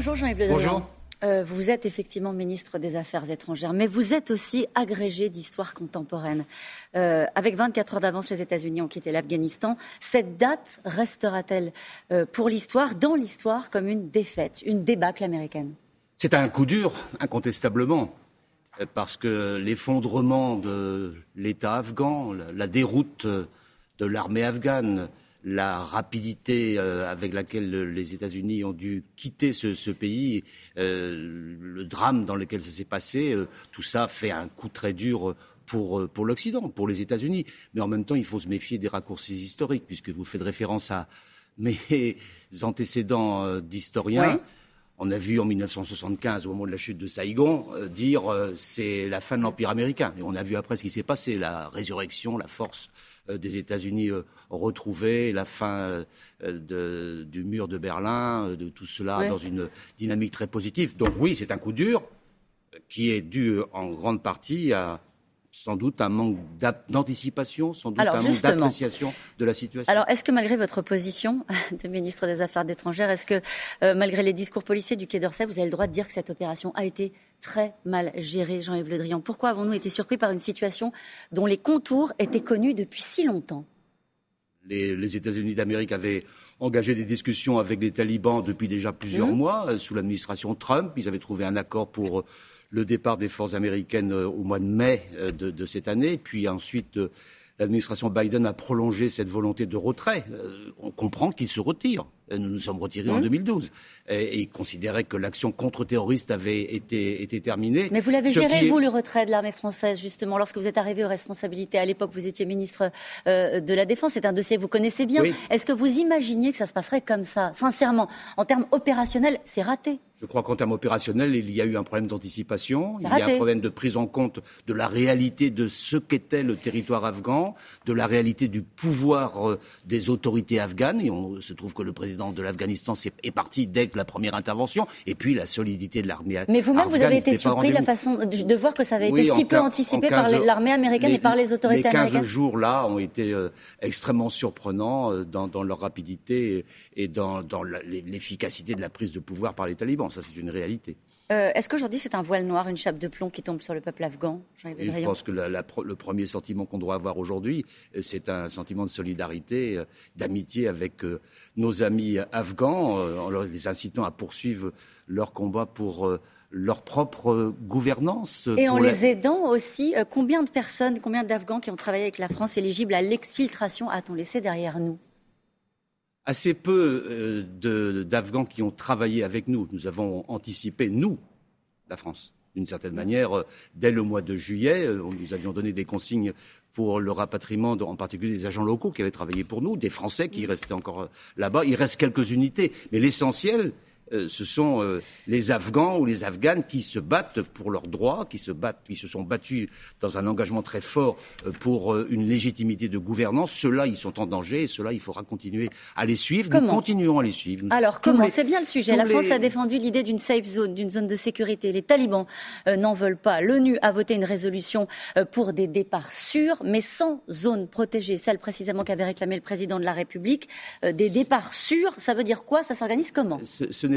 Bonjour Jean-Yves Le Drian. Euh, vous êtes effectivement ministre des Affaires étrangères, mais vous êtes aussi agrégé d'histoire contemporaine. Euh, avec 24 heures d'avance, les États-Unis ont quitté l'Afghanistan. Cette date restera-t-elle euh, pour l'histoire, dans l'histoire, comme une défaite, une débâcle américaine? C'est un coup dur, incontestablement, parce que l'effondrement de l'État afghan, la déroute de l'armée afghane, la rapidité euh, avec laquelle les États-Unis ont dû quitter ce, pays, euh, le drame dans lequel ça s'est passé, euh, tout ça fait un coup très dur pour, pour l'Occident, pour les États-Unis. Mais en même temps, il faut se méfier des raccourcis historiques, puisque vous faites référence à mes antécédents d'historiens. On a vu en 1975, au moment de la chute de Saïgon, dire c'est la fin de l'Empire américain. Et on a vu après ce qui s'est passé, la résurrection, la force des États-Unis euh, retrouvés, la fin euh, du mur de Berlin, de tout cela dans une dynamique très positive. Donc oui, c'est un coup dur qui est dû en grande partie à sans doute un manque d'anticipation, sans doute un manque d'appréciation de la situation. Alors, est-ce que malgré votre position de ministre des Affaires étrangères, est-ce que malgré les discours policiers du Quai d'Orsay, vous avez le droit de dire que cette opération a été très mal géré, Jean-Yves Le Drian? Pourquoi avons-nous été surpris par une situation dont les contours étaient connus depuis si longtemps? Les, États-Unis d'Amérique avaient engagé des discussions avec les talibans depuis déjà plusieurs mmh. mois, euh, sous l'administration Trump. Ils avaient trouvé un accord pour euh, le départ des forces américaines euh, au mois de mai de, de cette année. Puis ensuite, l'administration Biden a prolongé cette volonté de retrait. on comprend qu'ils se retirent. Nous nous sommes retirés en 2012 mmh. et, et considérait que l'action contre-terroriste avait été, été, terminée. Mais vous l'avez géré, vous, le retrait de l'armée française, justement, lorsque vous êtes arrivé aux responsabilités. À l'époque, vous étiez ministre euh, de la Défense. C'est un dossier que vous connaissez bien. Est-ce que vous imaginiez que ça se passerait comme ça? Sincèrement, en termes opérationnels, c'est raté. Je crois qu'en termes opérationnels, il y a eu un problème d'anticipation, il y a un problème de prise en compte de la réalité de ce qu'était le territoire afghan, de la réalité du pouvoir euh, des autorités afghanes. Et on se trouve que le président de l'Afghanistan est parti dès la première intervention, et puis la solidité de l'armée afghane. Mais vous-même, vous avez été surpris de la façon de voir que ça avait été si peu anticipé par l'armée américaine et par les autorités américaines Les 15 jours-là ont été euh, extrêmement surprenants euh, dans, leur rapidité et dans l'efficacité de la prise de pouvoir par les talibans. Ça, c'est une réalité. Euh, est-ce qu'aujourd'hui c'est un voile noir, une chape de plomb qui tombe sur le peuple afghan Je pense que le premier sentiment qu'on doit avoir aujourd'hui, euh, c'est un sentiment de solidarité, euh, d'amitié avec nos amis afghans, en les incitant à poursuivre leur combat pour leur propre gouvernance. Et en les aidant aussi, combien de personnes, combien d'Afghans qui ont travaillé avec la France éligibles à l'exfiltration a-t-on laissé derrière nous? Assez peu euh, d'Afghans qui ont travaillé avec nous. Nous avons anticipé, nous, la France, d'une certaine manière, euh, dès le mois de juillet. Euh, nous avions donné des consignes pour le rapatriement, en particulier des agents locaux qui avaient travaillé pour nous, des Français qui restaient encore là-bas. Il reste quelques unités, mais l'essentiel, euh, ce sont euh, les Afghans ou les Afghanes qui se battent pour leurs droits, qui se battent, qui se sont battus dans un engagement très fort euh, pour une légitimité de gouvernance. Ceux-là, ils sont en danger et ceux-là, il faudra continuer à les suivre. Nous continuons à les suivre. Alors, comment C'est bien le sujet. La France a défendu l'idée d'une safe zone, d'une zone de sécurité. Les talibans n'en veulent pas. L'ONU a voté une résolution pour des départs sûrs, mais sans zone protégée. Celle précisément qu'avait réclamé le président de la République. des départs sûrs, ça veut dire quoi? Ça s'organise comment?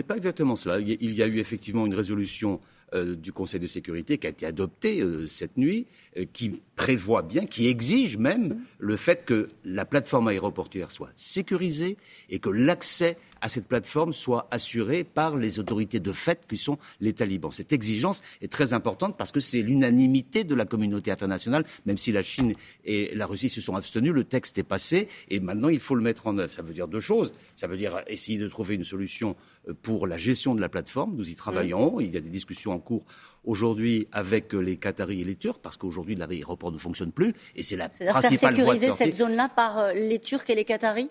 Pas exactement cela. Il y a eu effectivement une résolution euh, du Conseil de sécurité qui a été adoptée euh, cette nuit, euh, qui prévoit bien, qui exige même le fait que la plateforme aéroportuaire soit sécurisée et que l'accès à cette plateforme soit assurée par les autorités de fait qui sont les talibans. Cette exigence est très importante parce que c'est l'unanimité de la communauté internationale, même si la Chine et la Russie se sont abstenus, le texte est passé et maintenant il faut le mettre en œuvre. Ça veut dire deux choses. Ça veut dire essayer de trouver une solution euh, pour la gestion de la plateforme. Nous y travaillons. Il y a des discussions en cours aujourd'hui avec les Qataris et les Turcs, parce qu'aujourd'hui l'aéroport ne fonctionne plus, et c'est la principale voie de sortie. cette zone-là par euh, les Turcs et les Qataris?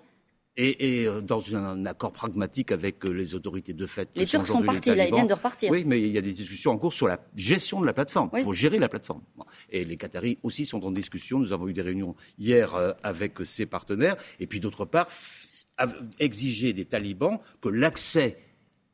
Et, euh, dans un accord pragmatique avec euh, les autorités de fait. Les Turcs sont partis, là, ils viennent de repartir. Oui, mais il y a des discussions en cours sur la gestion de la plateforme. Il faut gérer la plateforme. Et les Qataris aussi sont en discussion. Nous avons eu des réunions hier euh, avec ces partenaires. Et puis d'autre part, exiger des talibans que l'accès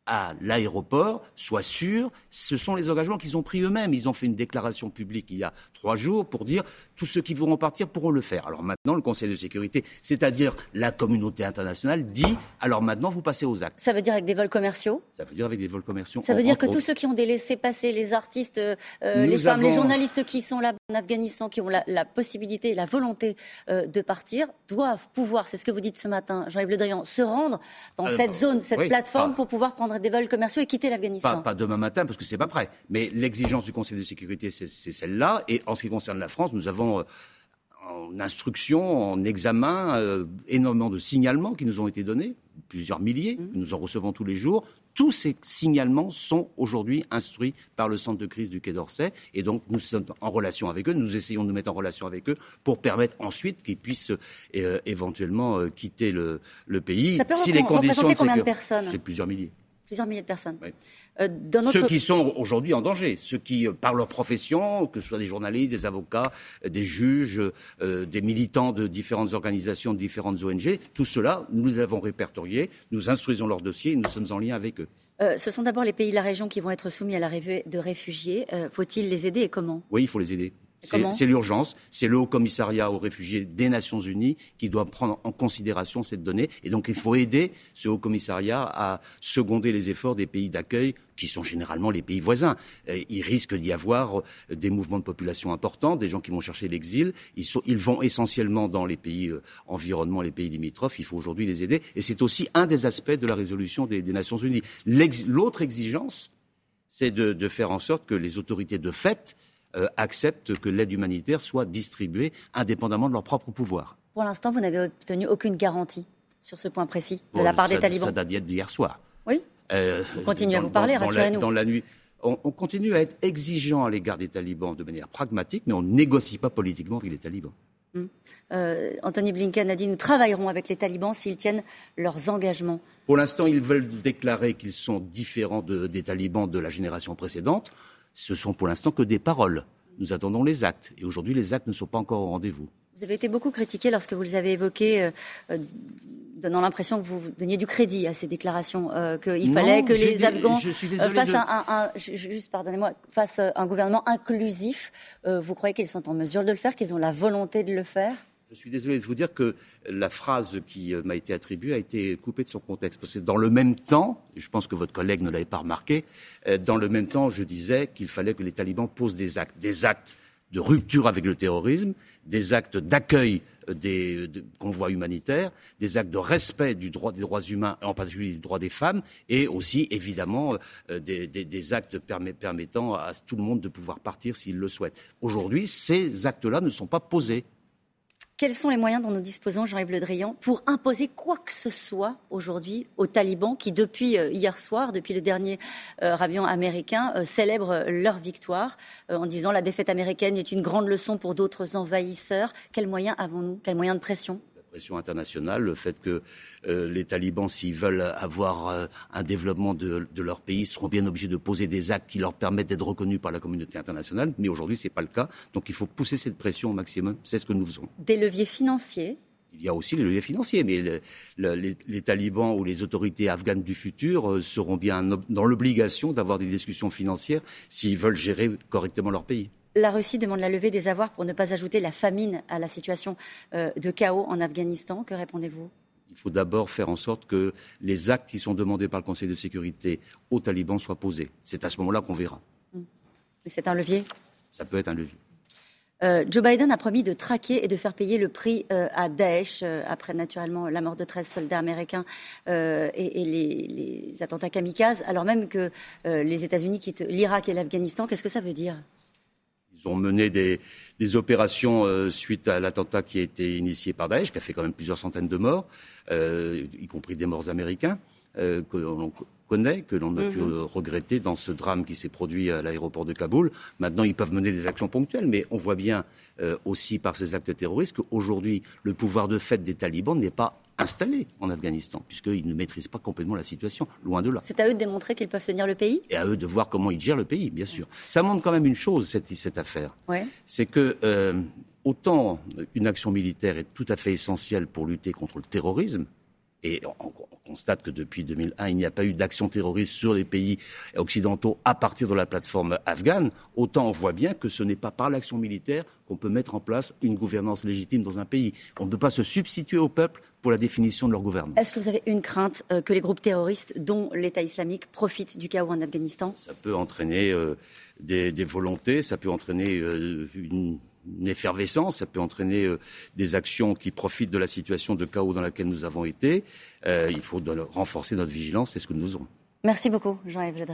à l'aéroport soient sûrs. Ce sont les engagements qu'ils ont pris eux-mêmes. Ils ont fait une déclaration publique il y a trois jours pour dire tous ceux qui voudront partir pourront le faire. Alors maintenant, le Conseil de sécurité, c'est-à-dire la communauté internationale, dit alors maintenant vous passez aux actes. Ça veut dire avec des vols commerciaux? Ça veut dire avec des vols commerciaux. Ça veut dire que tous ceux qui ont délaissé passer, les artistes, euh, les femmes, les journalistes qui sont là en Afghanistan, qui ont la, possibilité et la volonté euh, de partir, doivent pouvoir, c'est ce que vous dites ce matin, Jean-Yves Le Drian, se rendre dans euh, cette zone, cette plateforme pour pouvoir prendre des vols commerciaux et quitter l'Afghanistan. Pas, demain matin parce que c'est pas prêt. Mais l'exigence du Conseil de sécurité, c'est celle-là. Et en ce qui concerne la France, nous avons en instruction, en examen, euh, énormément de signalements qui nous ont été donnés, plusieurs milliers, mmh. nous en recevons tous les jours. Tous ces signalements sont aujourd'hui instruits par le centre de crise du Quai d'Orsay. Et donc, nous sommes en relation avec eux. Nous essayons de nous mettre en relation avec eux pour permettre ensuite qu'ils puissent euh, éventuellement euh, quitter le, pays. Ça peut si les conditions combien de personnes? C'est plusieurs milliers. Plusieurs milliers de personnes. Euh, ceux qui sont aujourd'hui en danger, ceux qui, euh, par leur profession, que ce soit des journalistes, des avocats, euh, des juges, des militants de différentes organisations, de différentes ONG, tout cela, nous les avons répertoriés, nous instruisons leurs dossiers et nous sommes en lien avec eux. ce sont d'abord les pays de la région qui vont être soumis à l'arrivée de réfugiés. Faut-il les aider et comment? Oui, il faut les aider. C'est l'urgence. C'est le Haut Commissariat aux réfugiés des Nations Unies qui doit prendre en considération cette donnée. Et donc, il faut aider ce Haut Commissariat à seconder les efforts des pays d'accueil, qui sont généralement les pays voisins. Il risque d'y avoir des mouvements de population importants, des gens qui vont chercher l'exil. Ils, vont essentiellement dans les pays euh, environnement, les pays limitrophes. Il faut aujourd'hui les aider. Et c'est aussi un des aspects de la résolution des, Nations Unies. L'autre exigence, c'est de faire en sorte que les autorités de fait euh, acceptent que l'aide humanitaire soit distribuée indépendamment de leur propre pouvoir. Pour l'instant, vous n'avez obtenu aucune garantie sur ce point précis de la part des talibans. Ça date d'hier soir. Oui. Euh, on continue à vous parler, rassurez-nous. Dans la nuit. On, continue à être exigeant à l'égard des talibans de manière pragmatique, mais on ne négocie pas politiquement avec les talibans. Hum. Euh, Anthony Blinken a dit nous travaillerons avec les talibans s'ils tiennent leurs engagements. Pour l'instant, ils veulent déclarer qu'ils sont différents des talibans de la génération précédente ce sont pour l'instant que des paroles. Nous attendons les actes. Et aujourd'hui, les actes ne sont pas encore au rendez-vous. Vous avez été beaucoup critiqué lorsque vous les avez évoqués, euh, euh, donnant l'impression que vous donniez du crédit à ces déclarations, euh, qu'il fallait que les Afghans fassent un, juste pardonnez-moi, fassent un gouvernement inclusif. vous croyez qu'ils sont en mesure de le faire, qu'ils ont la volonté de le faire? Je suis désolé de vous dire que la phrase qui euh, m'a été attribuée a été coupée de son contexte. Parce que dans le même temps, je pense que votre collègue ne l'avait pas remarqué, euh, dans le même temps, je disais qu'il fallait que les talibans posent des actes, des actes de rupture avec le terrorisme, des actes d'accueil euh, des, convois humanitaires, des actes de respect du droit des droits humains, en particulier du droit des femmes, et aussi évidemment des, actes permettant à tout le monde de pouvoir partir s'il le souhaite. Aujourd'hui, ces actes-là ne sont pas posés. Quels sont les moyens dont nous disposons, Jean-Yves Le Drian, pour imposer quoi que ce soit aujourd'hui aux talibans qui, depuis euh, hier soir, depuis le dernier euh, ravion américain, euh, célèbrent leur victoire en disant la défaite américaine est une grande leçon pour d'autres envahisseurs Quels moyens avons-nous? Quels moyens de pression? Pression internationale, le fait que euh, les talibans, s'ils veulent avoir euh, un développement de, leur pays, seront bien obligés de poser des actes qui leur permettent d'être reconnus par la communauté internationale. Mais aujourd'hui, ce n'est pas le cas. Donc il faut pousser cette pression au maximum. C'est ce que nous faisons. Des leviers financiers? Il y a aussi les leviers financiers, mais les, talibans ou les autorités afghanes du futur euh, seront bien dans l'obligation d'avoir des discussions financières s'ils veulent gérer correctement leur pays. La Russie demande la levée des avoirs pour ne pas ajouter la famine à la situation euh, de chaos en Afghanistan. Que répondez-vous? Il faut d'abord faire en sorte que les actes qui sont demandés par le Conseil de sécurité aux talibans soient posés. C'est à ce moment-là qu'on verra. Hum. C'est un levier? Ça peut être un levier. Euh, Joe Biden a promis de traquer et de faire payer le prix euh, à Daesh, après naturellement la mort de 13 soldats américains et, les, les, attentats kamikazes, alors même que les États-Unis quittent l'Irak et l'Afghanistan. Qu'est-ce que ça veut dire? Ils ont mené des, opérations euh, suite à l'attentat qui a été initié par Daesh, qui a fait quand même plusieurs centaines de morts, euh, y compris des morts américains, euh, que l'on connaît, que l'on a pu mhm. regretter dans ce drame qui s'est produit à l'aéroport de Kaboul. Maintenant, ils peuvent mener des actions ponctuelles, mais on voit bien aussi par ces actes terroristes qu'aujourd'hui, le pouvoir de fait des talibans n'est pas installés en Afghanistan, puisqu'ils ne maîtrisent pas complètement la situation, loin de là. C'est à eux de démontrer qu'ils peuvent tenir le pays? Et à eux de voir comment ils gèrent le pays, bien sûr. Ça montre quand même une chose, cette, cette affaire. C'est que euh, autant une action militaire est tout à fait essentielle pour lutter contre le terrorisme, et on, constate que depuis 2001, il n'y a pas eu d'action terroriste sur les pays occidentaux à partir de la plateforme afghane, autant on voit bien que ce n'est pas par l'action militaire qu'on peut mettre en place une gouvernance légitime dans un pays. On ne peut pas se substituer au peuple pour la définition de leur gouvernement. Est-ce que vous avez une crainte euh, que les groupes terroristes, dont l'État islamique, profitent du chaos en Afghanistan? Ça peut entraîner euh, des, volontés, ça peut entraîner euh, une une effervescence, ça peut entraîner des actions qui profitent de la situation de chaos dans laquelle nous avons été. Il faut renforcer notre vigilance, c'est ce que nous faisons. Merci beaucoup, Jean-Yves Le